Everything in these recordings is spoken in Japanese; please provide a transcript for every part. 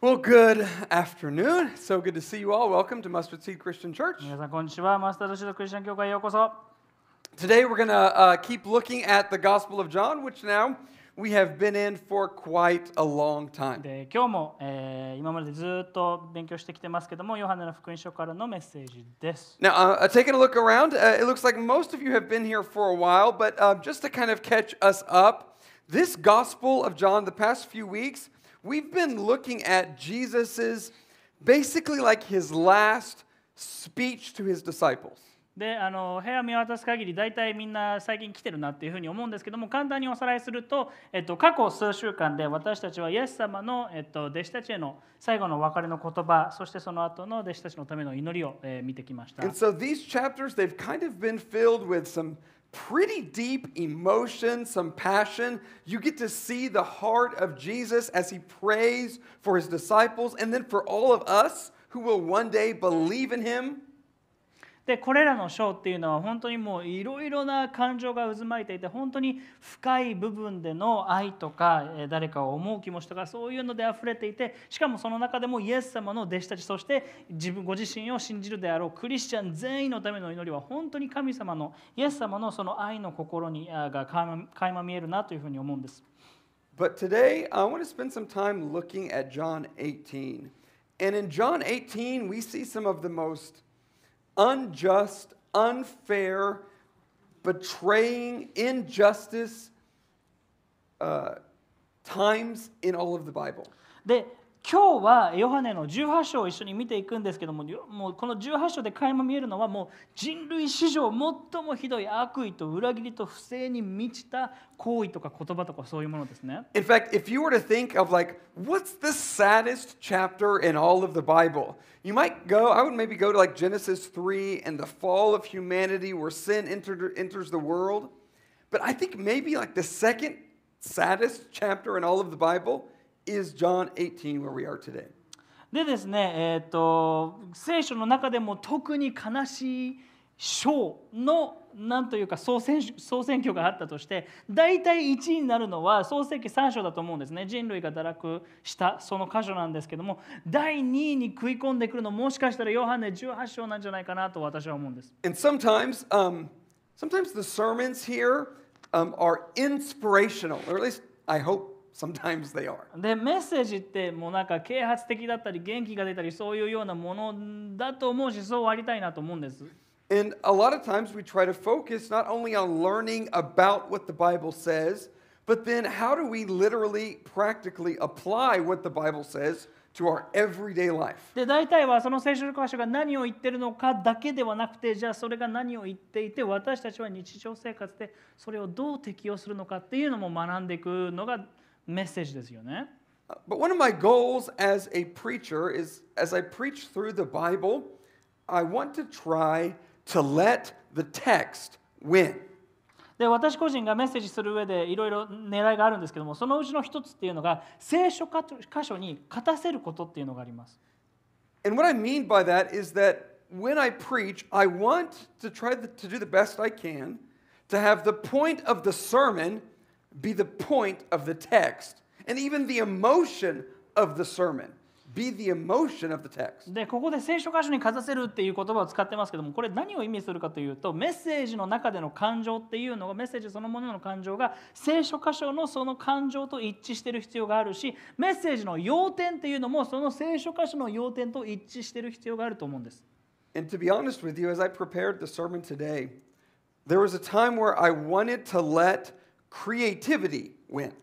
Well, good afternoon. So good to see you all. Welcome to Mustard Seed Christian Church. 皆さんこんにちはマスタードシードクリスチャン教会へようこそ Today we're going to uh, keep looking at the Gospel of John, which now we have been in for quite a long time. で今日も、えー今までずっと勉強してきてますけどもヨハネの福音書からのメッセージです Now, uh, uh, taking a look around, uh, it looks like most of you have been here for a while, but uh, just to kind of catch us up, this Gospel of John, the past few weeks, we've been looking at Jesus's basically like his last speech to his disciples. であの部屋見渡す限り大体みんな最近来てるなっていうふうに思うんですけども簡単におさらいすると、えっと、過去数週間で私たちはイエス様の、えっと、弟子たちへの最後のお別れの言葉そしてその後の弟子たちのための祈りを、えー見てきました And so these chapters, they've kind of been filled with some pretty deep emotion, some passion. You get to see the heart of Jesus as he prays for his disciples and then for all of us who will one day believe in him. でこれらの章っていうのは本当にもういろいろな感情が渦巻いていて本当に深い部分での愛とか誰かを思う気持ちとかそういうので溢れていてしかもその中でもイエス様の弟子たちそして自分ご自身を信じるであろうクリスチャン全員のための祈りは本当に神様のイエス様のその愛の心にが垣間見えるなというふうに思うんです。But today, I want to spend some time looking at John 18. And in John 18, we see some of the most unjust, unfair, betraying, injustice uh, times in all of the Bible. で今日はヨハネの18章を一緒に見ていくんですけどももうこの18章で垣間見えるのはもう人類史上最もひどい悪意と裏切りと不正に満ちた行為とか言葉とかそういうものですね。In fact, if you were to think of like, what's the saddest chapter in all of the Bible? You might go, I would maybe go to like Genesis 3 and the fall of humanity where sin entered, enters the world. But I think maybe like the second saddest chapter in all of the Bible is John 18, where we are today. でですね、えー、と聖書の中でも特に悲しい章のなんというか総選総選挙があったとして大体1位になるのは創世記3章だと思うんですね人類が堕落したその箇所なんですけども第2位に食い込んでくるのもしかしたらヨハネ18章なんじゃないかなと私は思うんです。And sometimes, um, sometimes the sermons here um, are inspirational, or at least I hope sometimes they are. でメッセージってもうなんか啓発的だったり元気が出たりそういうようなものだと思うしそうありたいなと思うんです。And a lot of times we try to focus not only on learning about what the Bible says, but then how do we literally, practically apply what the Bible says to our everyday life? で大体はその聖書の箇所が何を言ってるのかだけではなくてじゃあそれが何を言っていて私たちは日常生活でそれをどう適用するのかっていうのも学んでいくのがメッセージですよね。Uh, But one of my goals as a preacher is as I preach through the Bible, I want to try to let the text win. で私個人がメッセージする上でいろいろ狙いがあるんですけどもそのうちの一つっていうのが聖書箇所に勝たせることっていうのがあります。And what I mean by that is that when I preach, I want to try to do the best I can to have the point of the sermon be the point of the text, and even the emotion of the sermon be the emotion of the text. でここで聖書箇所に勝たせるっていう言葉を使ってますけどもこれ何を意味するかというとメッセージの中での感情っていうのがメッセージそのものの感情が聖書箇所のその感情と一致してる必要があるしメッセージの要点っていうのもその聖書箇所の要点と一致してる必要があると思うんです。And to be honest with you, as I prepared the sermon today, there was a time where I wanted to let creativity win.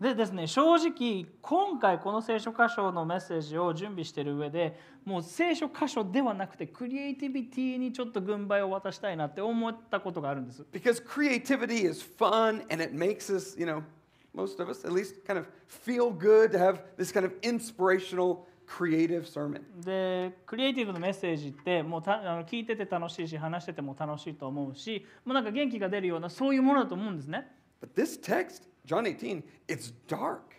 でですね正直今回この聖書箇所のメッセージを準備している上でもう聖書箇所ではなくてクリエイティビティにちょっと軍配を渡したいなって思ったことがあるんです。Because creativity is fun and it makes us, you know, most of us at least kind of feel good to have this kind of inspirational, creative sermon. でクリエイティブのメッセージってもうたあの聞いてて楽しいし話してても楽しいと思うしもうなんか元気が出るようなそういうものだと思うんですね。But this text, John 18, it's dark.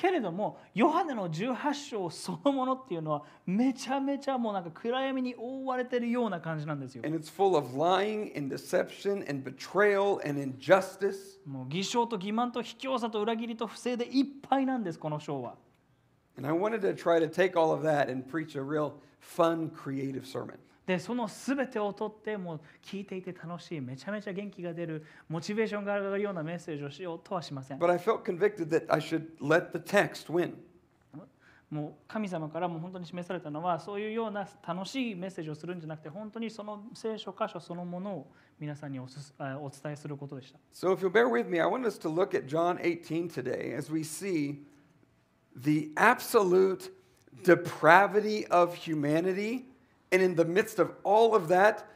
けれどもヨハネの18章そのものっていうのはめちゃめちゃもうなんか暗闇に覆われてるような感じなんですよ。And it's full of lying and deception and betrayal and injustice. もう偽証と欺瞞と卑怯さと裏切りと不正でいっぱいなんですこの章は。And I wanted to try to take all of that and preach a real fun, creative sermon. でその全てをとってもう聞いていて楽しいめちゃめちゃ元気が出るモチベーションが上がるようなメッセージをしようとはしません But I felt convicted that I should let the text win. もう神様からも本当に示されたのはそういうような楽しいメッセージをするんじゃなくて本当にその聖書箇所そのものを皆さんにおすお伝えすることでした So if you'll bear with me, I want us to look at John 18 today as we see the absolute depravity of humanity, and in the midst of all of that,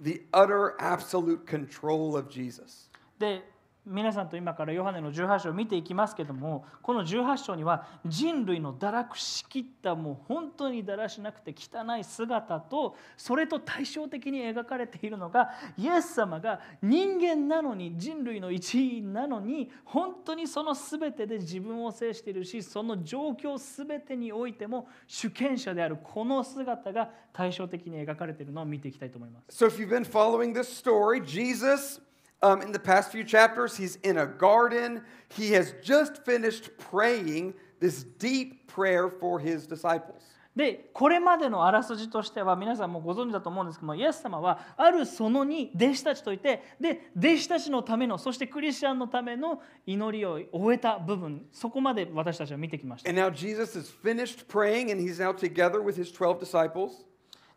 the utter absolute control of Jesus. で皆さんと今からヨハネの18章を見ていきますけどもこの18章には人類の堕落しきったもう本当にだらしなくて汚い姿とそれと対照的に描かれているのがイエス様が人間なのに人類の一員なのに本当にその全てで自分を制しているしその状況全てにおいても主権者であるこの姿が対照的に描かれているのを見ていきたいと思います。So if you've been following this story, Jesus, um, in the past few chapters, he's in a garden. He has just finished praying this deep prayer for his disciples. でこれまでのあらすじとしては皆さんもご存知だと思うんですけどもイエス様はあるそのに弟子たちといてで弟子たちのためのそしてクリスチャンのための祈りを終えた部分そこまで私たちは見てきました And now Jesus has finished praying and he's now together with his 12 disciples.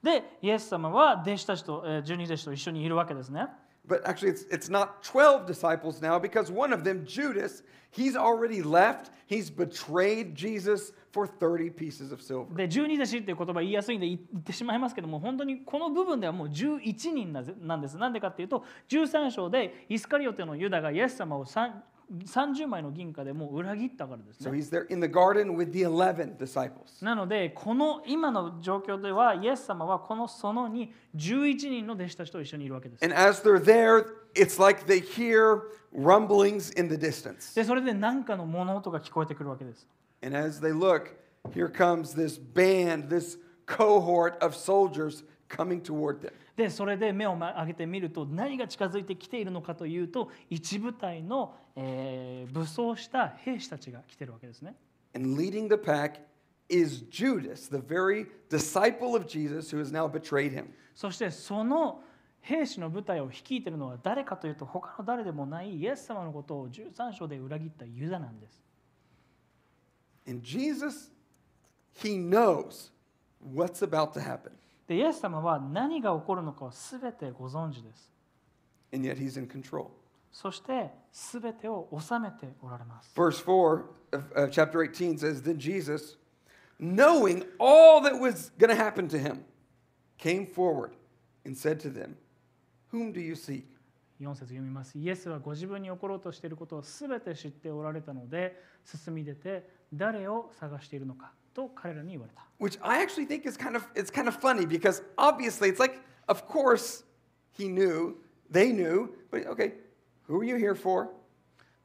でイエス様は弟子たちとえー12弟子と一緒にいるわけですね But actually, it's, it's not 12 disciples now because one of them, Judas, he's already left. He's betrayed Jesus for 30 pieces of silver. で12弟子っていう言葉言いやすいんで言ってしまいますけども本当にこの部分ではもう11人なぜなんですなんでかっていうと13章でイスカリオテのユダがイエス様を3 30枚の銀貨でもう裏切ったからです So ね he's there in the garden with the 11 disciples. なのでこの今の状況ではイエス様はこのそのに11人の弟子たちと一緒にいるわけです。And as they're there, it's like they hear rumblings in the distance. でそれで何かの物音が聞こえてくるわけです。And as they look, here comes this band, this cohort of soldiers coming toward them. でそれで目を上げてみると何が近づいてきているのかというと一部隊の、えー武装した兵士たちが来てるわけですね。And leading the pack is Judas, the very disciple of Jesus who has now betrayed him. そしてその兵士の部隊を率いているのは誰かというと他の誰でもないイエス様のことを13章で裏切ったユダなんです。And Jesus, he knows what's about to happen. でイエス様は何が起こるのかを全てご存知です。And yet he's in control. そして全てを収めておられます。Verse 4 of uh, chapter 18 says Then Jesus, knowing all that was going to happen to him, came forward and said to them, Whom do you seek? 4節読みます。イエスはご自分に起ころうとしていることを全て知っておられたので、進み出て誰を探しているのか と彼らに言われた。 Which I actually think is kind of it's kind of funny because obviously it's like, of course he knew, they knew, but okay, who are you here for?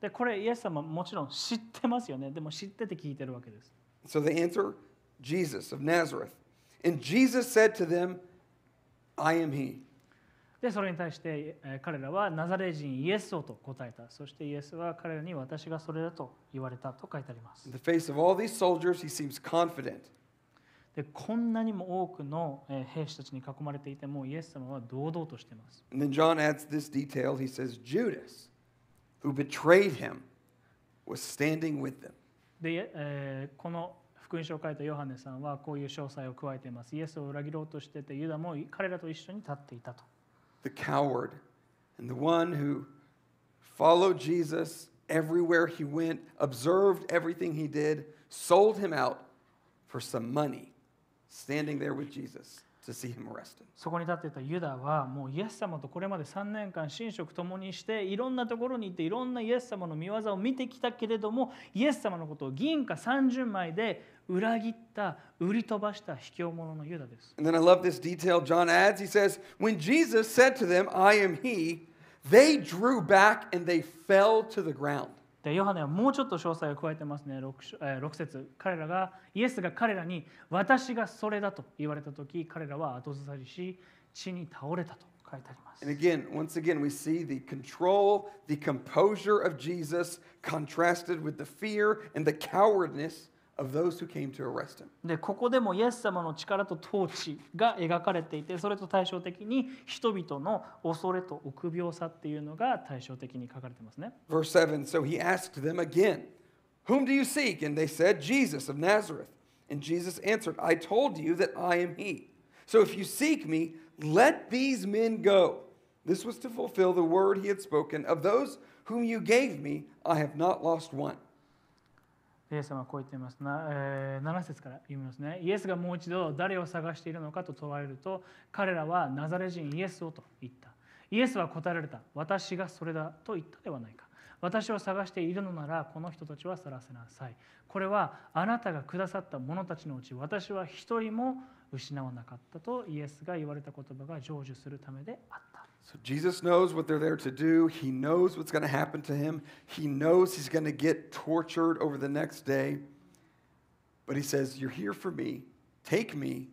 で、これイエス様もちろん知ってますよね。でも知ってて聞いてるわけです。 So they answer, Jesus of Nazareth. And Jesus said to them, I am he. で、それに対してえー彼らはナザレ人イエスをと答えた。そしてイエスは彼らに私がそれだと言われたと書いてあります。In the face of all these soldiers, he seems confident. で、こんなにも多くのえー兵士たちに囲まれていてもイエス様は堂々としています。And then John adds this detail. He says, Judas, who betrayed him, was standing with them. で、えーこの福音書を書いたヨハネさんはこういう詳細を加えています。イエスを裏切ろうとしてて、ユダも彼らと一緒に立っていたと。The coward and the one who followed Jesus everywhere he went, observed everything he did, sold him out for some money, standing there with Jesus そこに立っていたユダはもうイエス様とこれまで3年間寝食共にしていろんなところに行っていろんなイエス様の見業を見てきたけれどもイエス様のことを銀貨30枚で裏切った売り飛ばした卑怯者のユダです。And then I love this detail John adds. He says, When Jesus said to them, I am he, they drew back and they fell to the ground. でヨハネはもうちょっと詳細を加えてますね 6, 章えー6節彼らがイエスが彼らに私がそれだと言われた時彼らは後ずさりし地に倒れたと書いてあります And again, once again, we see the control, the composure of Jesus contrasted with the fear and the cowardness of those who came to arrest him. でここでもイエス様の力と統治が描かれていてそれと対照的に人々の恐れと臆病さっていうのが対照的に書かれてますね。 Verse 7 So he asked them again, Whom do you seek? And they said, Jesus of Nazareth. And Jesus answered, I told you that I am he. So if you seek me, let these men go. This was to fulfill the word he had spoken. Of those whom you gave me, I have not lost one. イエス様はこう言っていますな、えー7節から読みますね。イエスがもう一度誰を探しているのかと問われると彼らはナザレ人イエスをと言った。イエスは答えられた。私がそれだと言ったではないか。私を探しているのならこの人たちは去らせなさい。これはあなたがくださった者たちのうち私は一人も失わなかったとイエスが言われた言葉が成就するためであった。So Jesus knows what they're there to do. He knows what's going to happen to him. He knows he's going to get tortured over the next day. But he says, You're here for me. Take me,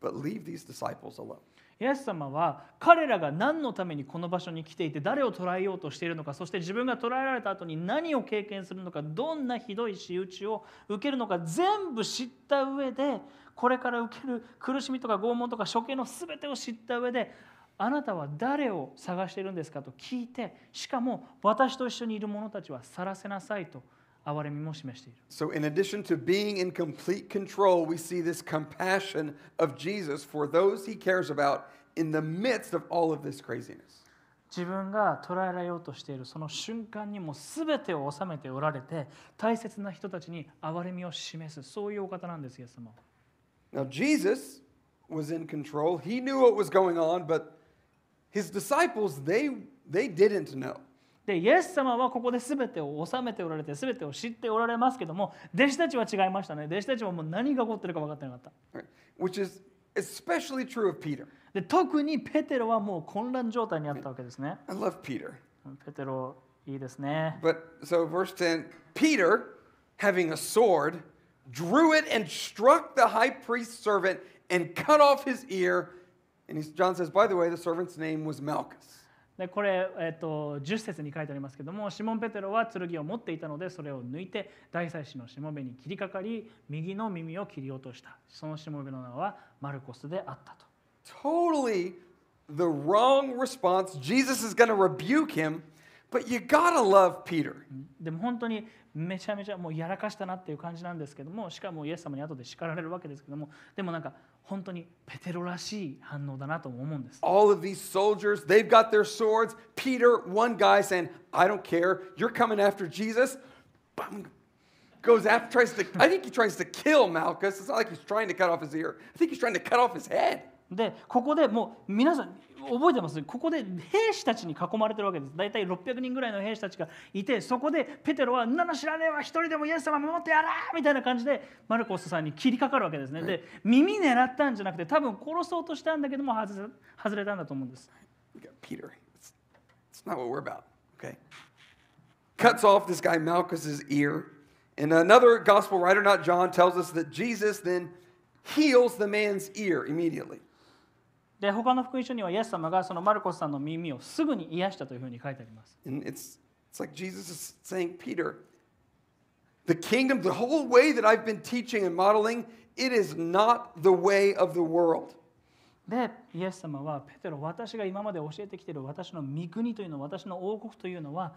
but leave these disciples alone. イエス様は彼らが何のためにこの場所に来ていて誰を捕らえようとしているのかそして自分が捕らえられた後に何を経験するのかどんなひどい仕打ちを受けるのか全部知った上でこれから受ける苦しみとか拷問とか処刑の全てを知った上であなたは誰を探しているんですかと聞いてしかも私と一緒にいる者たちは去らせなさいと憐れみも示している。So, in addition to being in complete control, we see this compassion of Jesus for those he cares about in the midst of all of this craziness. 自分が捉えられようとしているその瞬間にも全てを収めておられて大切な人たちに憐れみを示すそういうお方なんですイエス様は Now, Jesus was in control. He knew what was going on, but his disciples, they, they didn't know. でイエス様はここで全てを収めておられて全てを知っておられますけども弟子たちは違いましたね弟子たちはもう何が起こってるか分かってなかった right? Which is especially true of Peter. で特にペテロはもう混乱状態にあったわけですね I love Peter. ペテロいいですね But so, verse 10 Peter, having a sword, drew it and struck the high priest's servant and cut off his ear. And he's, John says, by the way, the servant's name was Malchus. でこれ、えっと10節に書いてありますけどもシモン・ペテロは剣を持っていたのでそれを抜いて大祭司のしもべに切りかかり右の耳を切り落としたそのしもべの名はマルコスであったと Totally the wrong response. Jesus is going to rebuke him, but you got to love Peter. でも本当にめちゃめちゃもうやらかしたなっていう感じなんですけどもしかもイエス様に後で叱られるわけですけどもでもなんか本当にペテロらしい反応だなとも思うんです All of these soldiers, they've got their swords. Peter, one guy saying, I don't care. You're coming after Jesus. Bum, goes after, tries to, I think he tries to kill Malchus. It's not like he's trying to cut off his ear. I think he's trying to cut off his head. でここでもう皆さん 覚えてますここで兵士たちに囲まれてるわけです大体600人ぐらいの兵士たちがいてそこでペテロは「んなの知らねえわ一人でもイエス様守ってやら!」みたいな感じでマルコスさんに切りかかるわけですねで耳狙ったんじゃなくて多分殺そうとしたんだけども外れ外れたんだと思うんです We got Peter. It's, it's not what we're about, okay? Cuts off this guy Malchus's ear. And another gospel writer, not John, tells us that Jesus then heals the man's ear immediately. で他の福音書にはイエス様がそのマルコスさんの耳をすぐに癒したというふに書いてあります。で、イエス様は、ペテロ、私が今まで教えてきている私の御国というのは、私の王国というのは、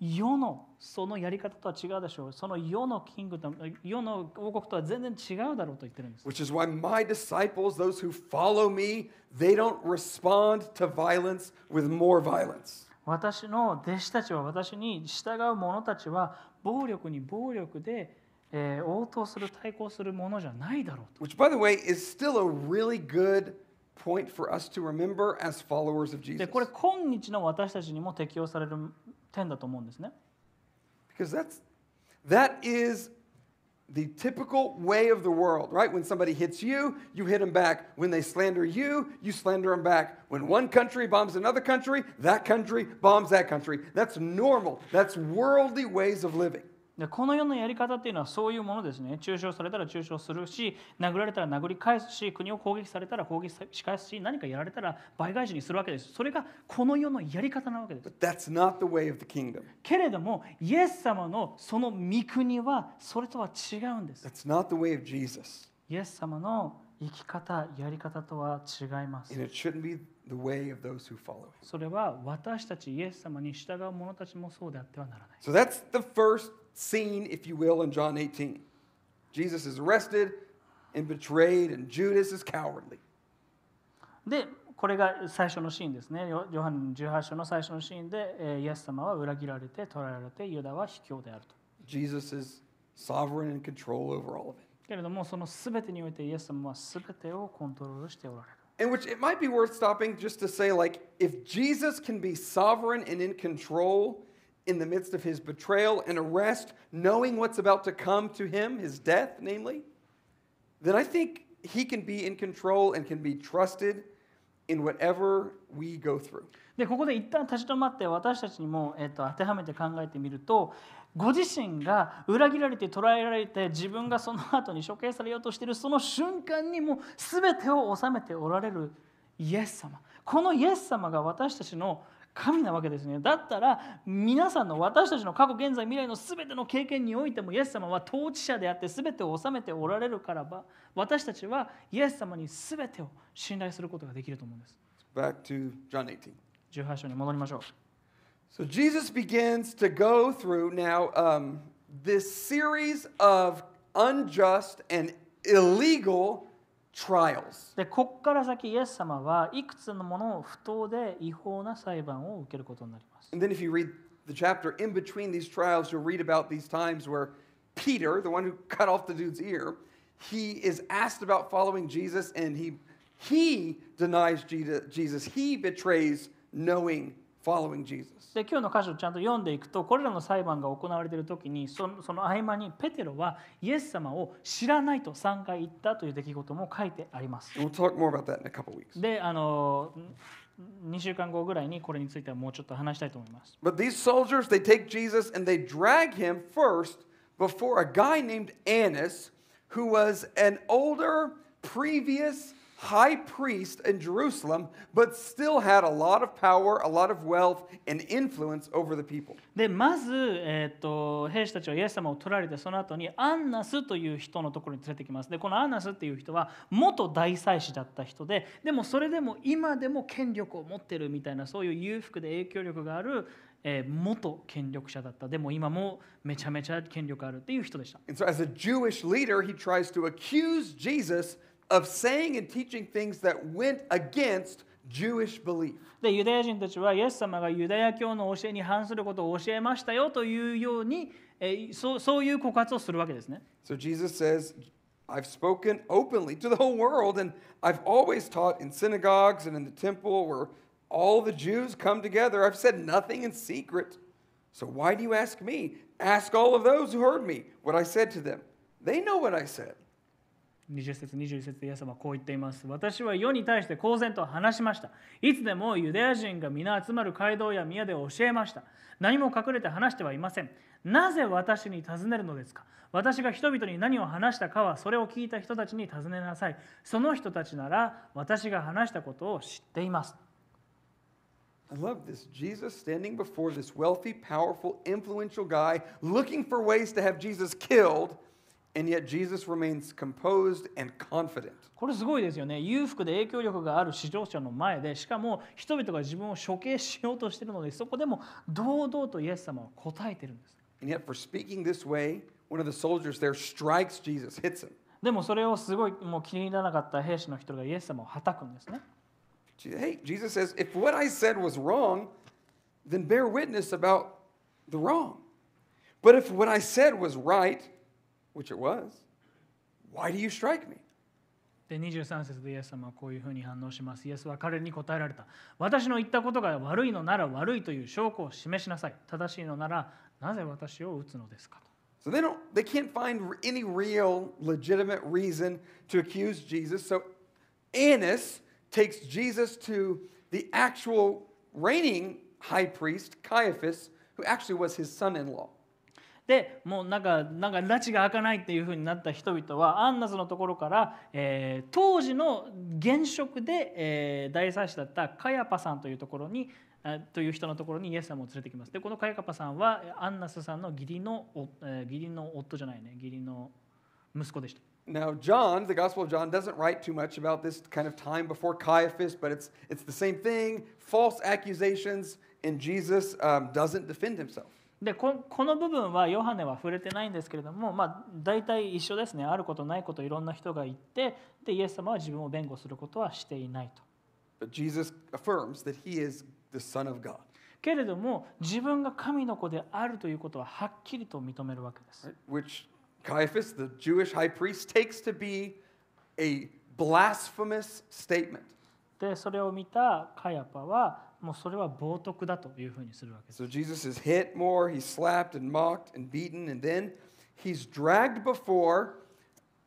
世のそのやり方とは違うでしょうその世のキングと世の王国とは全然違うだろうと言ってるんです Which is why my disciples, those who follow me, they don't respond to violence with more violence. 私の弟子たちは私に従う者たちは暴力に暴力で、えー応答する対抗するものじゃないだろうと Which, by the way, is still a really good point for us to remember as followers of で Jesus. これ今日の私たちにも適用される点だと思うんですね Because that's, that is the typical way of the world, right? When somebody hits you, you hit them back. When they slander you, you slander them back. When one country bombs another country, that country bombs that country. That's normal. That's worldly ways of living. でこの世のやり方っていうのはそういうものですね。中傷されたら中傷するし、殴られたら殴り返すし、国を攻撃されたら攻撃し返すし、何かやられたら倍返しにするわけです。それがこの世のやり方なわけです。But that's not the way of the kingdom. けれども、イエス様のその御国はそれとは違うんです。That's not the way of Jesus. イエス様の生き方、やり方とは違います。And it shouldn't be the way of those who follow him. それは私たちイエス様に従う者たちもそうであってはならない。So that's the first scene, if you will, in John 18. Jesus is arrested and betrayed, and Judas is cowardly. で、これが最初のシーンですね。ヨヨハネの18章の最初のシーンで、えーイエス様は裏切られて、捕らえられて、ユダは卑怯であると。 Jesus is sovereign and control over all of it. けれども、その全てにおいてイエス様は全てをコントロールしておられる。 In which it might be worth stopping just to say, like, if Jesus can be sovereign and in control in the midst of his betrayal and arrest, knowing what's about to come to him, his death, namely, then I think he can be in control and can be trusted in whatever we go through. でここで一旦立ち止まって私たちにも、えっと当てはめて考えてみるとご自身が裏切られて捕らえられて自分がその後に処刑されようとしているその瞬間にも全てを収めておられるイエス様このイエス様が私たちの神なわけですね。だったら皆さんの私たちの過去現在未来の全ての経験においてもイエス様は統治者であって全てを収めておられるからば私たちはイエス様に全てを信頼することができると思うんです。Back to John 18. 18章に戻りましょう。So Jesus begins to go through now um, this series of unjust and illegal trials. でここから先イエス様はいくつのものを不当で違法な裁判を受けることになります And then if you read the chapter in between these trials, you'll read about these times where Peter, the one who cut off the dude's ear, he is asked about following Jesus and he he denies Jesus. Jesus. He betrays knowing following Jesus. で今日の箇所ちゃんと読んでいくと、これらの裁判が行われているときにその、その合間にペテロはイエス様を知らないと3回言ったという出来事も書いてあります。で、あの、2週間後ぐらいにこれについてはもうちょっと話したいと思います。But these soldiers, they take Jesus and they drag him first before a guy named Annas, who was an older, previous, high priest in Jerusalem, but still had a lot of power, a lot of wealth, and influence over the people. でまず、えー、と兵士たちはイエス様を取られてその後にアンナスという人のところに連れてきます。でこのアンナスっていう人は元大祭司だった人。ででもそれでも今でも権力を持ってるみたいなそういう裕福で影響力がある、えー元権力者だった。でも今もめちゃめちゃ権力あるっていう人でした。And so, as a Jewish leader, he tries to accuse Jesus of saying and teaching things that went against Jewish belief. でユダヤ人たちはイエス様がユダヤ教の教えに反することを教えましたよというように、えーそうそういう告発をするわけですね So Jesus says, I've spoken openly to the whole world, and I've always taught in synagogues and in the temple where all the Jews come together. I've said nothing in secret. So why do you ask me? Ask all of those who heard me what I said to them. They know what I said. 20節21節でイエス様はこう言っています。私は世に対して公然と話しました。いつでもユダヤ人が皆集まる街道や宮で教えました。何も隠れて話してはいません。なぜ私に尋ねるのですか？私が人々に何を話したかはそれを聞いた人たちに尋ねなさい。その人たちなら私が話したことを知っています。I love this. Jesus standing before this wealthy, powerful, influential guy, looking for ways to have Jesus killed, and yet Jesus remains composed and confident. これすごいですよね裕福で影響力がある指導者の前でしかも人々が自分を処刑しようとしているのでそこでも堂々とイエス様は答えてるんです And yet, for speaking this way, one of the soldiers there strikes Jesus, hits him. でもそれをすごいもう気に入らなかった兵士の一人がイエス様をはたくんですね。 Je- Hey, Jesus says, if what I said was wrong, then bear witness about the wrong. But if what I said was right, which it was, why do you strike me? で23節でイエス様はこういうふうに反応します。イエスは彼に答えられた。私の言ったことが悪いのなら悪いという証拠を示しなさい。正しいのならなぜ私を撃つのですかと。 So they don't they can't find r- any real legitimate reason to accuse Jesus. So Annas takes Jesus to the actual reigning high priest Caiaphas, who actually was his son-in-law. でもうなんかなんか拉致が開かないっていうふうになった人々はアンナスのところから、えー当時の現職で、えー大祭司だったカヤパさんというところにあという人のところにイエス様を連れてきます。でこのカヤパさんはアンナスさんの義理の,お、えー義理の夫じゃないね義理の息子でした。Now, John, the Gospel of John, doesn't write too much about this kind of time before Caiaphas, but it's, it's the same thing false accusations, and Jesus um, doesn't defend himself. でここの部分はヨハネは触れてないんですけれども、まあ、大体一緒ですねあることないこといろんな人が言ってでイエス様は自分を弁護することはしていないと。But Jesus affirms that he is the Son of God. けれども自分が神の子であるということははっきりと認めるわけです。Which Caiaphas, the Jewish high priest, takes to be a blasphemous statement. でそれを見たカヤパはもうそれは冒涜だというふうにするわけです。So Jesus is hit more, he's slapped and mocked and beaten, and then he's dragged before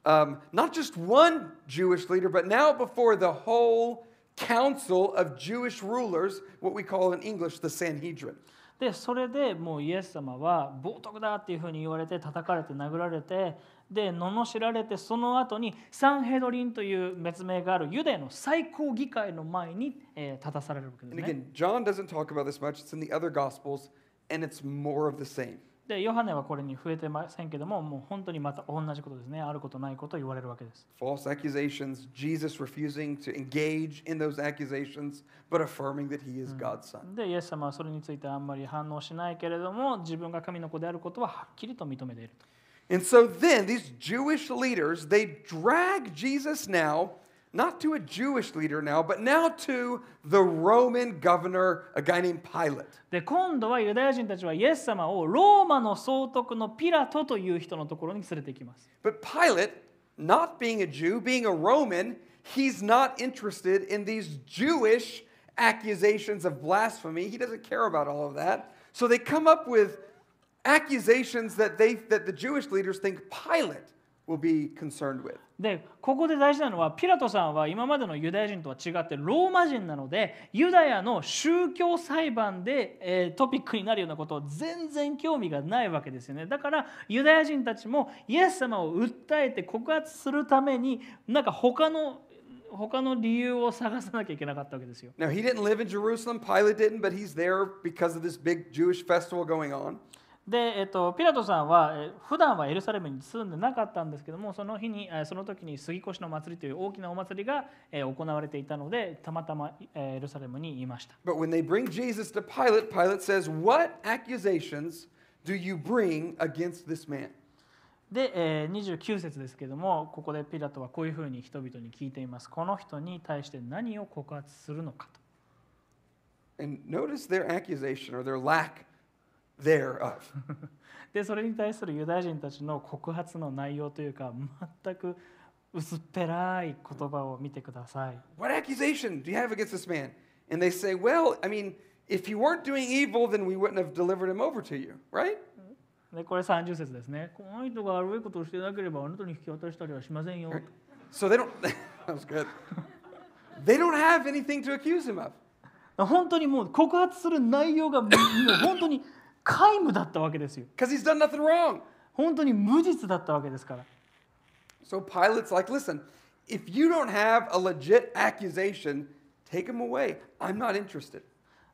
um, not just one Jewish leader, but now before the whole council of Jewish rulers, what we call in English the Sanhedrin. でそれでもうイエス様は冒涜だっていうふうに言われて叩かれて殴られてで罵られてその後にサンヘドリンという別名があるユダヤの最高議会の前に、えー立たされるわけです And ね。again, John doesn't talk about this much, it's in the other Gospels, and it's more of the same. でヨハネはこれに触れてませんけどももう本当にまた同じことですねあることないことを言われるわけです。False accusations, Jesus refusing to engage in those accusations, but affirming that he is God's son. でイエス様はそれについてあんまり反応しないけれども自分が神の子であることははっきりと認めていると。And so then these Jewish leaders, they drag Jesus now, not to a Jewish leader now, but now to the Roman governor, a guy named Pilate. で今度はユダヤ人たちはイエス様をローマの総督のピラトという人のところに連れて行きます。 But Pilate, not being a Jew, being a Roman, he's not interested in these Jewish accusations of blasphemy. He doesn't care about all of that. So they come up with accusations that they that the Jewish leaders think Pilate will be concerned with. でここで大事なのはピラトさんは今までのユダヤ人とは違ってローマ人なのでユダヤの宗教裁判で、えートピックになるようなことを全然興味がないわけですよねだからユダヤ人たちもイエス様を訴えて告発するためになんか他の他の理由を探さなきゃいけなかったわけですよ。Now, he didn't live in Jerusalem, Pilate didn't, but he's there because of this big Jewish festival going on. で、えっと、ピラトさんはえー普段はエルサレムに住んでなかったんですけどもその日にえーその時に杉越の祭りという大きなお祭りがえー行われていたのでたまたまえーエルサレムにいました。But when they bring Jesus to Pilate, Pilate says, What accusations do you bring against this man? で、えー29節ですけどもここでピラトはこういうふうに人々に聞いています。この人に対して何を告発するのかと。And notice their accusation or their lack thereof. でそれに対するユダヤ人たちの告発の内容というか全く薄っぺらい言葉を見てください what accusation do you have against this man? And they say, Well, I mean, if you weren't doing evil, then we wouldn't have delivered him over to you, right? でこれ30節ですね。この人が悪いことをしてなければあなたに引き渡したりはしませんよ。So they don't, that was good. They don't have anything to accuse him of. 本当にもう告発する内容がもう本当に皆無だったわけですよ。Because he's done nothing wrong. 本当に無実だったわけですから。So Pilate's like, listen, if you don't have a legit accusation, take him away. I'm not interested.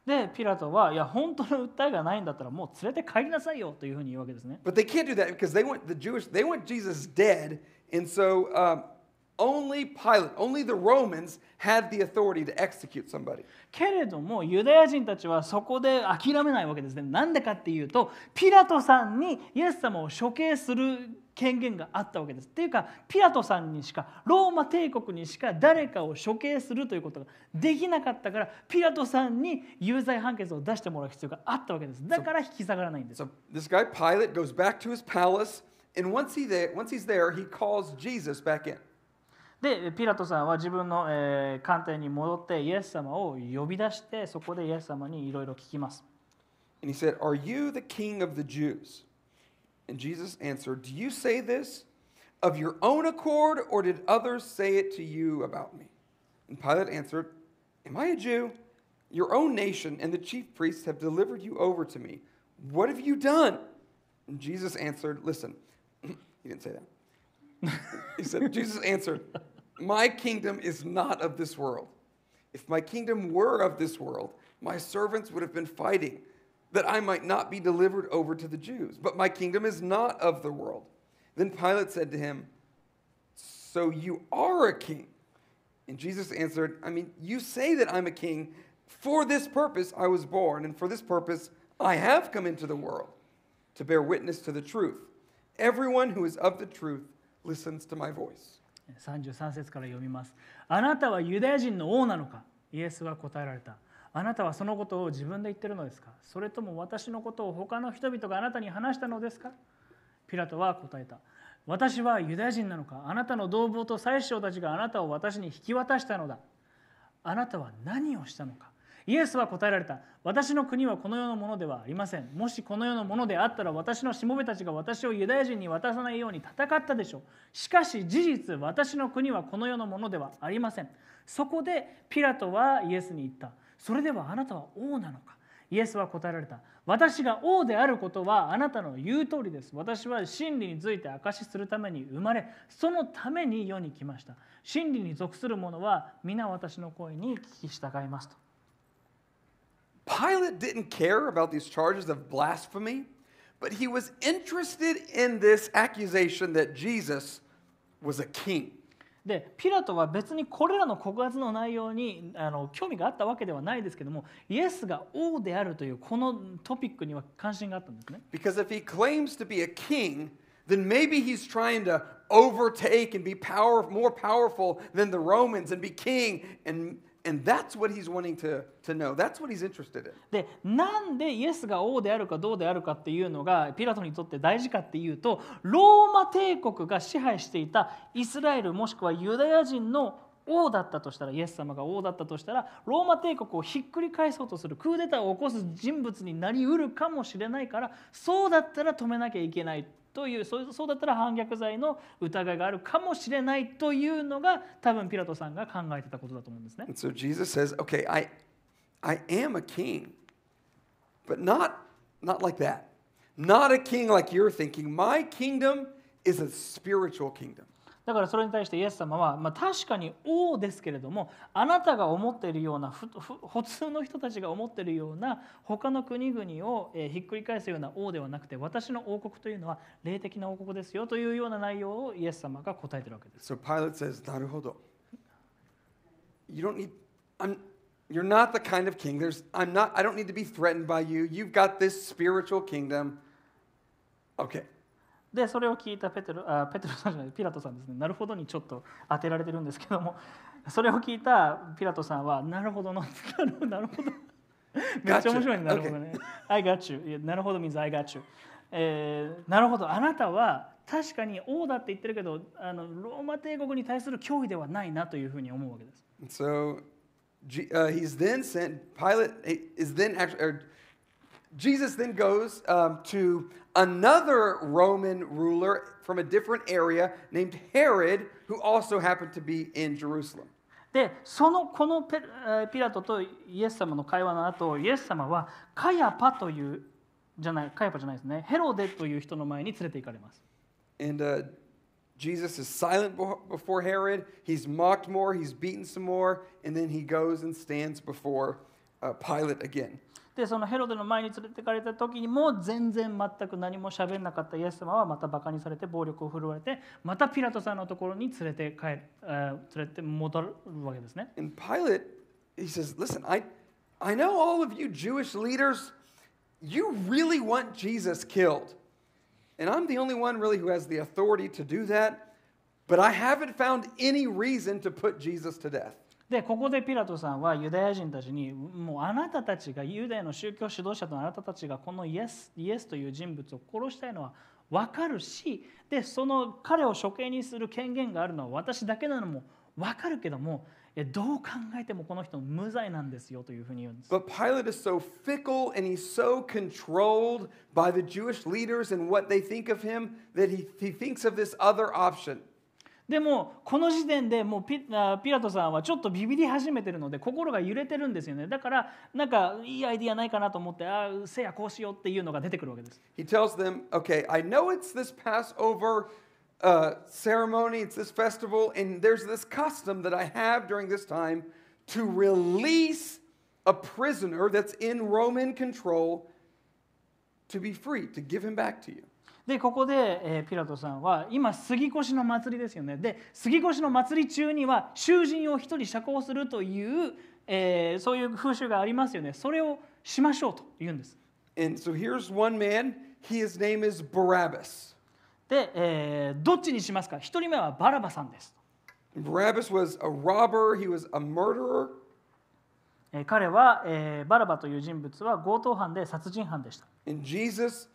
で、ピラトは、いや、本当の訴えがないんだったらもう連れて帰りなさいよというふうに言うわけですね。But they can't do that because they want the Jewish, they want Jesus dead. And so um, only Pilate, only the Romans had the authority to execute somebody. けれども、ユダヤ人たちはそこで諦めないわけですね。なんでかっていうと、ピラトさんにイエス様を処刑する権限があったわけです。っていうか、ピラトさんにしか、ローマ帝国にしか誰かを処刑するということができなかったから、ピラトさんに有罪判決を出してもらう必要があったわけです。だから引き下がらないんです。So this guy Pilate goes back to his palace, and once he there, once he's there, he calls Jesus back in. で、ピラトさんは自分の、えー官邸に戻ってイエス様を呼び出して、そこでイエス様にいろいろ聞きます。 And he said, Are you the king of the Jews? And Jesus answered, Do you say this of your own accord, or did others say it to you about me? And Pilate answered, Am I a Jew? Your own nation and the chief priests have delivered you over to me. What have you done? And Jesus answered, Listen, he didn't say that. he said, Jesus answered, my kingdom is not of this world. If my kingdom were of this world, my servants would have been fighting that I might not be delivered over to the Jews. But my kingdom is not of the world. Then Pilate said to him, So you are a king? And Jesus answered, I mean, you say that I'm a king. For this purpose I was born, and for this purpose I have come into the world to bear witness to the truth. Everyone who is of the truth listens to my voice. 33節から読みます。あなたはユダヤ人の王なのか？イエスは答えられた。あなたはそのことを自分で言ってるのですか？それとも私のことを他の人々があなたに話したのですか？ピラトは答えた。私はユダヤ人なのか？あなたの同胞と宰相たちがあなたを私に引き渡したのだ。あなたは何をしたのか？イエスは答えられた。私の国はこの世のものではありません。もしこの世のものであったら私のしもべたちが私をユダヤ人に渡さないように戦ったでしょう。しかし事実私の国はこの世のものではありません。そこでピラトはイエスに言った。それではあなたは王なのか？イエスは答えられた。私が王であることはあなたの言う通りです。私は真理について証しするために生まれ、そのために世に来ました。真理に属する者は皆私の声に聞き従いますと。Pilate didn't care about these charges of blasphemy, but he was interested in this accusation that Jesus was a king. でピラトは別にこれらの告発の内容にあの興味があったわけではないですけどもイエスが王であるというこのトピックには関心があったんですね。 Because if he claims to be a king, then maybe he's trying to overtake and be power, more powerful than the Romans and be king. And, でなんでイエスが王であるかどうであるかっていうのがピラトにとって大事かっていうとローマ帝国が支配していたイスラエルもしくはユダヤ人の王だったとしたらイエス様が王だったとしたらローマ帝国をひっくり返そうとするクーデターを起こす人物になりうるかもしれないからそうだったら止めなきゃいけない。というそうだったら反逆罪の疑いがあるかもしれないというのが多分ピラトさんが考えてたことだと思うんですね。So Jesus says, okay, I, I am a king, but not, not like that. Not a king like you're thinking. My kingdom is a spiritual kingdom. だからそれに対してイエス様は、まあ、確かに王ですけれどもあなたが思っているような普通の人たちが思っているような他の国々を、ひっくり返すような王ではなくて私の王国というのは霊的な王国ですよというような内容をイエス様が答えているわけです。So Pilate says, Naruhodo. You don't need, I'm, you're not the kind of king. There's, I'm not, I don't need to be threatened by you. You've got this spiritual kingdom. Okay. でそれを聞いたペテロあペテロさんじゃないピラトさんですね。なるほどにちょっと当てられてるんですけどもそれを聞いたピラトさんはなるほどのなるほど。めっちゃ面白いね。なるほどね。I got you なるほど means I got you、えーなるほど。あなたは確かに王だって言ってるけどあのローマ帝国に対する脅威ではないなというふうに思うわけです。So uh, he's then sent, Pilate is then actually, Jesus then goes um, to another Roman ruler from a different area named Herod, who also happened to be in Jerusalem. でそのこのペえーピラトとイエス様の会話の後イエス様はカヤパというじゃないカヤパじゃないですねヘロデという人の前に連れて行かれます。 And uh, Jesus is silent befo- before Herod. He's mocked more, he's beaten some more, and then he goes and stands before uh, Pilate again. でそのヘロデの前に連れてかれた時にも全然全く何も喋んなかったイエス様はまたバカにされて暴力を振るわれてまたピラトさんのところに連れて帰る、連れて戻るわけですね。And Pilate, he says, Listen, I, I know all of you Jewish leaders, you really want Jesus killed. And I'm the only one really who has the authority to do that, but I haven't found any reason to put Jesus to death. でここでピラトさんはユダヤ人たちにもうあなたたちがユダヤの宗教指導者とあなたたちがこのイエスイエスという人物を殺したいのは分かるしでその彼を処刑にする権限があるのは私だけなのも分かるけどもどう考えてもこの人無罪なんですよというふうに言うんです。But Pilate is so fickle and he's so controlled by the Jewish leaders and what they think of him that he, he thinks of this other option. でもこの時点でもうピピラトさんはちょっとビビり始めてるので心が揺れてるんですよねだからなんかいいアイディアないかなと思ってああせやこうしようっていうのが出てくるわけです He tells them, okay, I know it's this Passover uh, ceremony, it's this festival, and there's this custom that I have during this time to release a prisoner that's in Roman control to be free, to give him back to you. でここで、えーピラトさんは今杉越の祭りですよね。で杉越の祭り中には囚人を一人釈放するという、えーそういう風習がありますよね。それをしましょうと言うんです。And so here's one man, his name is Barabbas. で、えーどっちにしますか？一人目はバラバさんです。Barabbas was a robber, he was a murderer. えー彼は、えーバラバという人物は強盗犯で殺人犯でした。And Jesus,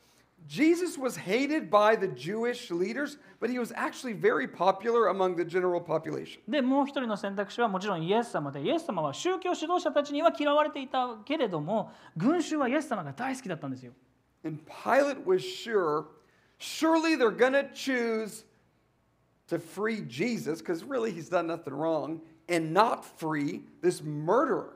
Jesus was hated by the Jewish leaders, but he was actually very popular among the general population. でもう一人の選択肢はもちろんイエス様でイエス様は宗教指導者たちには嫌われていたけれども群衆はイエス様が大好きだったんですよ And Pilate was sure, surely they're going to choose to free Jesus, because really he's done nothing wrong, and not free this murderer.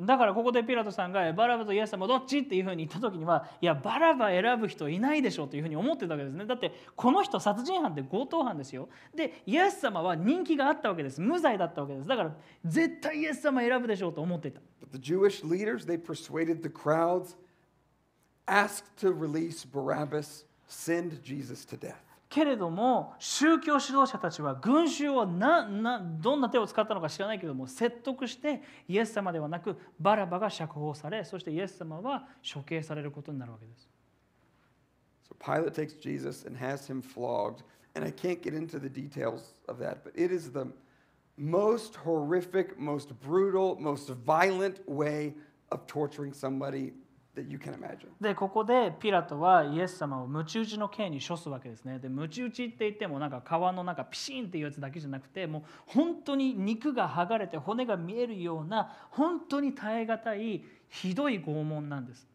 だからここでピラトさんがバラバとイエス様どっち？っていうふうに言った時にはいやバラバ選ぶ人いないでしょうというふうに思ってたわけですね。だってこの人殺人犯で強盗犯ですよ。でイエス様は人気があったわけです。無罪だったわけです。だから絶対イエス様選ぶでしょうと思っていた。But the Jewish leaders, they persuaded the crowds, asked to release Barabbas, send Jesus to death. けれども宗教指導者たちは群衆をななどんな手を使ったのか知らないけども説得してイエス様ではなくバラバが釈放されそしてイエス様は処刑されることになるわけです。So Pilate takes Jesus and has him flogged. And I can't get into the details of that, but it is the most horrific, most brutal, most violent way of torturing somebody that you can imagine. でここでピラトはイエス様を鞭打ちの刑に処すわけですね。で鞭打ちって言ってもなんか皮の中ピシンっていうやつだけじゃなくてもう本当に肉が剥がれて骨が見えるような本当に耐え難いひどい拷問なんです。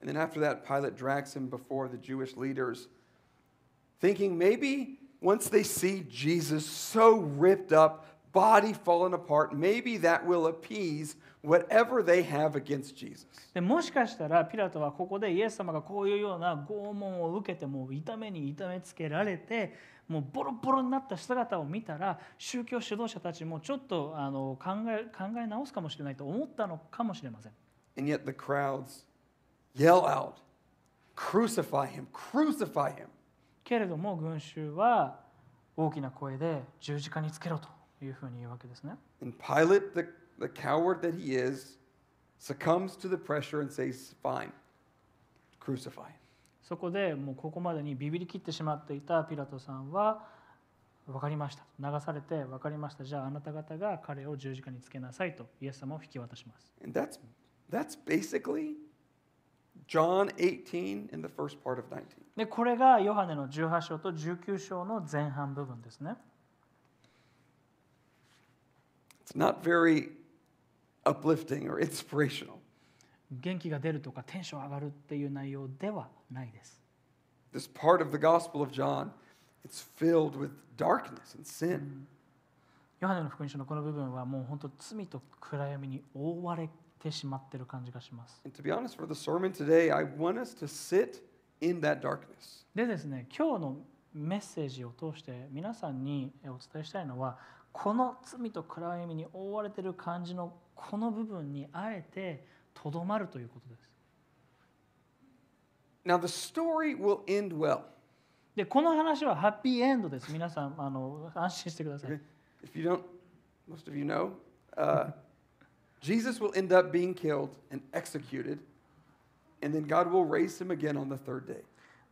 And then after that, Pilate drags him before the Jewish leaders, thinking maybe once they see Jesus so ripped up, body falling apart, maybe that will appease whatever they have against Jesus. でもしかしたらピラトはここでイエス様がこういうような拷問を受けてもう痛めに痛めつけられてもうボロボロになった姿を見たら宗教指導者たちもちょっとあの考え考え直すかもしれないと思ったのかもしれません。And yet the crowds yell out, Crucify him, crucify him. けれども群衆は大きな声で十字架につけろというふうに言うわけですね。And Pilate, the, the coward that he is, succumbs to the pressure and says, Fine, crucify. そこでもうここまでにビビり切ってしまっていたピラトさんは分かりました流されて分かりましたじゃああなた方が彼を十字架につけなさいとイエス様を引き渡します。And that's, that's basically John 18 in the first part of 19. でこれがヨハネの18章と19章の前半部分ですね。It's not very uplifting or inspirational. 元気が出るとかテンション上がるっていう内容ではないです。This part of the Gospel of John, it's filled with darkness and sin. ヨハネの福音書のこの部分はもう本当罪と暗闇に覆われてしまってる感じがします。And to be honest, for the sermon today, I want us to sit in that darkness. でですね今日のメッセージを通して皆さんにお伝えしたいのはこの罪と暗闇に覆われてる感じのこの部分にあえてとどまるということです。Now, the story will end well. でこの話はハッピーエンドです。皆さんあの安心してください Okay? If you don't, most of you know, uh, Jesus will end up being killed and executed, and then God will raise him again on the third day.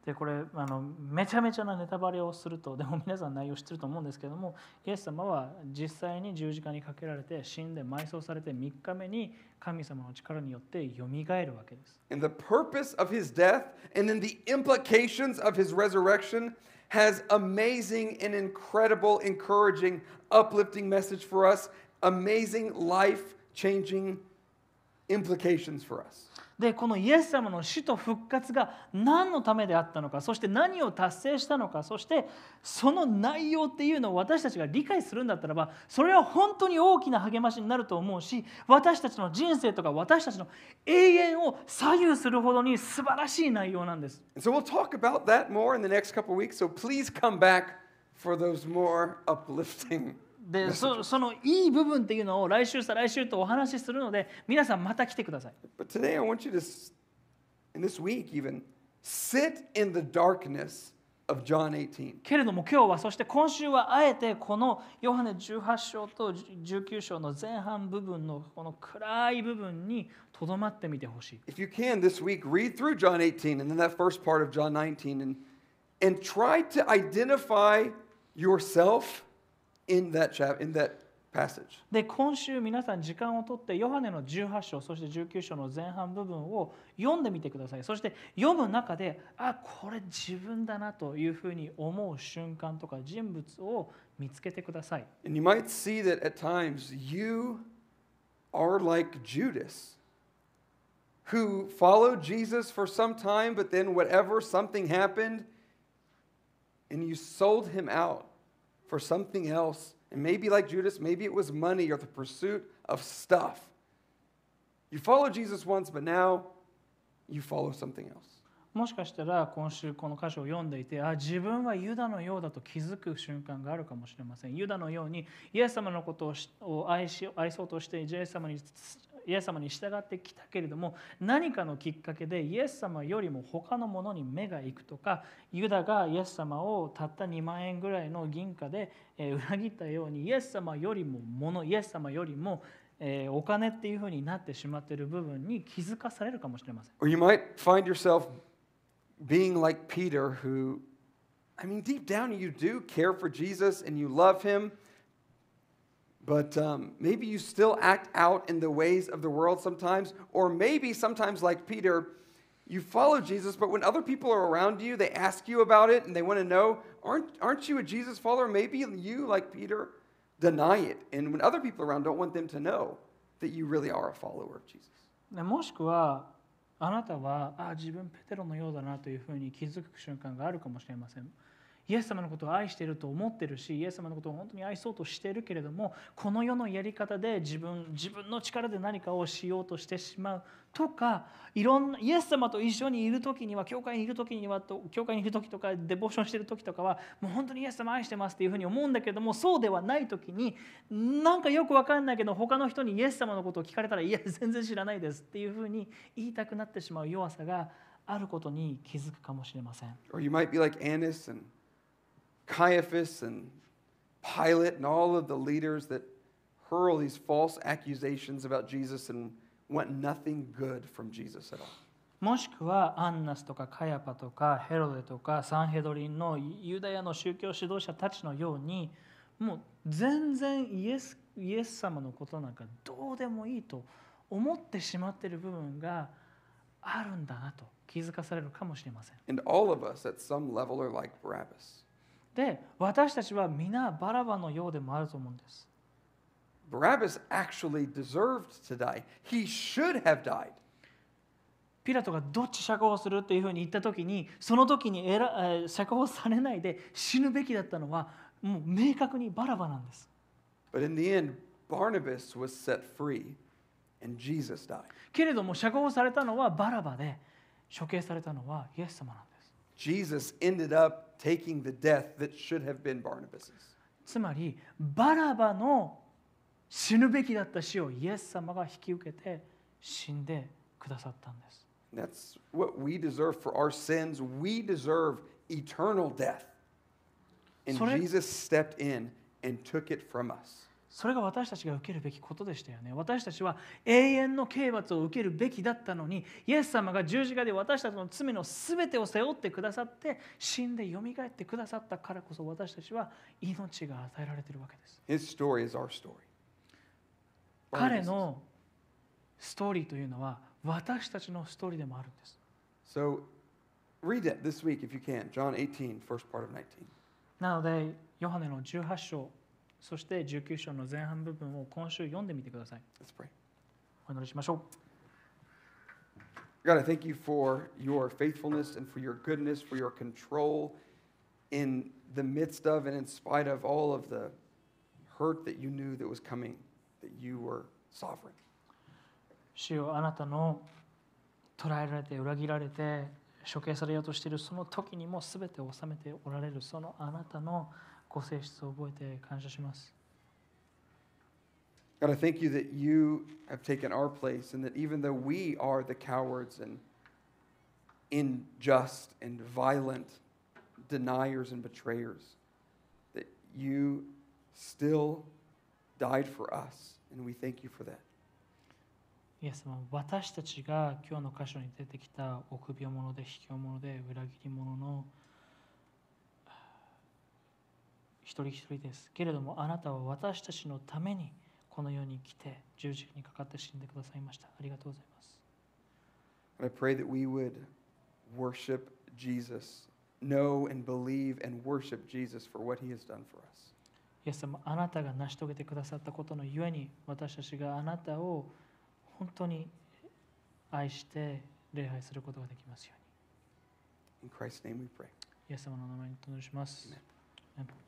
でこれあのめちゃめちゃなネタバレをするとでも皆さん内容知ってると思うんですけどもイエス様は実際に十字架にかけられて死んで埋葬されて3日目に神様の力によってよみがえるわけです。And the purpose of his death and then the implications of his resurrection has amazing and incredible, encouraging, uplifting message for us, amazing life changing message. Implications for us. でこのイエス様の死と復活が何のためであったのかそして何を達成したのかそしてその内容っていうのを私たちが理解するんだったらばそれは本当に大きな励ましになると思うし私たちの人生とか私たちの永遠を左右するほどに素晴らしい内容なんです。So we'll talk about that more in the next couple of weeks. So please come back for those more uplifting. でそそのいい部分っていうのを来週再来週とお話しするので皆さんまた来てください。But today I want you to, in this week even, sit in the darkness of John 18. けれども今日はそして今週はあえてこのヨハネ18章と19章の前半部分のこの暗い部分にとどまってみてほしい。If you can this week, read through John 18 and then that first part of John 19 and, and try to identify yourself in that chap in that passage. で今週皆さん時間をとってヨハネの18章そして19章の前半部分を読んでみてくださいそして読む中であこれ自分だなというふうに思う瞬間とか人物を見つけてください And you might see that at times you are like Judas, who followed Jesus for some time, but then whatever something happened, and you sold him out for something else. And maybe like Judas, maybe it was money or the pursuit of stuff. You follow Jesus once, but now you follow something else. もしかしたら今週この箇所を読んでいてあ自分はユダのようだと気づく瞬間があるかもしれませんユダのようにイエス様のことをしを愛し愛そうとしてイエス様にイエス様に従ってきたけれども何かのきっかけでイエス様よりも他のものに目が行くとかユダがイエス様をたった2万円ぐらいの銀貨で裏切ったようにイエス様よりも物イエス様よりもお金っていうふうになってしまっている部分に気づかされるかもしれません。Or you might find yourself being like Peter, who, I mean, deep down you do care for Jesus and you love him, but um, maybe you still act out in the ways of the world sometimes. Or maybe sometimes, like Peter, you follow Jesus, but when other people are around you, they ask you about it and they want to know, aren't, aren't you a Jesus follower? Maybe you, like Peter, deny it. And when other people around don't want them to know that you really are a follower of Jesus. でもしくはあなたはあ自分ペテロのようだなというふうに気づく瞬間があるかもしれません。 イエス様のことを愛していると思ってるしイエス様のことを本当に愛そうとしているけれどもこの世のやり方で自分自分の力で何かをしようとしてしまうとかいろんなイエス様と一緒にいる時には教会にいる時にはと教会にいる時とかデボーションしてる時とかはもう本当にイエス様愛してますっていうふうに思うんだけどもそうではない時になんかよくわかんないけど他の人にイエス様のことを聞かれたらいや全然知らないですっていうふうに言いたくなってしまう弱さがあることに気づくかもしれません。Or you might be like Annas and Caiaphas and Pilate and all of the leaders that hurl these false accusations about Jesus and want nothing good from Jesus at all. もしくはアンナスとかカヤパとかヘロデとかサンヘドリンのユダヤの宗教指導者たちのようにもう全然イエスイエス様のことなんかどうでもいいと思ってしまっている部分があるんだなと気づかされるかもしれません。 And all of us at some level are like Barabbas. で私たちは皆バラバのようでもあると思うんです。Barabbas actually deserved to die. He should have died. ピラトがどっち釈放するっていうふうに言った時にその時に釈放されないで死ぬべきだったのはもう明確にバラバなんです。But in the end, Barnabas was set free and Jesus died. けれども釈放されたのはバラバで処刑されたのはイエス様なんです。Jesus ended up taking the death that should have been Barnabas's. つまりバラバの死ぬべきだった死をイエス様が引き受けて死んでくださったんです。 And That's what we deserve for our sins. We deserve eternal death. And それ- Jesus stepped in and took it from us. それが私たちが受けるべきことでしたよね。私たちは永遠の刑罰を受けるべきだったのに、イエス様が十字架で私たちの罪のすべてを背負ってくださって、死んでよみがえってくださったからこそ私たちは命が与えられているわけです。His story is our story. 彼.のストーリーというのは私たちのストーリーでもあるんです。So read it this week if you can. John 18, first part of 19. なので、ヨハネの18章、そして19章の前半部分を今週読んでみてください。Let's pray. お祈りしましょう。God, I thank you for your faithfulness and for your goodness, for your control in the midst of and in spite of all of the hurt that you knew that was coming, that you were sovereign. 主よあなたの捕らえられて裏切られて処刑されようとしているその時にも全てを収めておられるそのあなたのご性質を覚えて感謝します。God, I thank you that you have taken our place and that even though we are the cowards and unjust and violent deniers and betrayers, that you still died for us. And we thank you for that. イエス様私たちが今日の箇所に出てきた臆病者で卑怯者で裏切り者の一人一人です。けれどもあなたは私たちのためにこの世に来て十字架にかかって死んでくださいました。ありがとうございます。I pray that we would worship Jesus, know and believe and worship Jesus for what he has done for us. イエス様あなたが成し遂げてくださったことのゆえに私たちがあなたを本当に愛して礼拝することができますよ In Christ's name we pray. うにイエス様の名前にお祈りします。Amen. Amen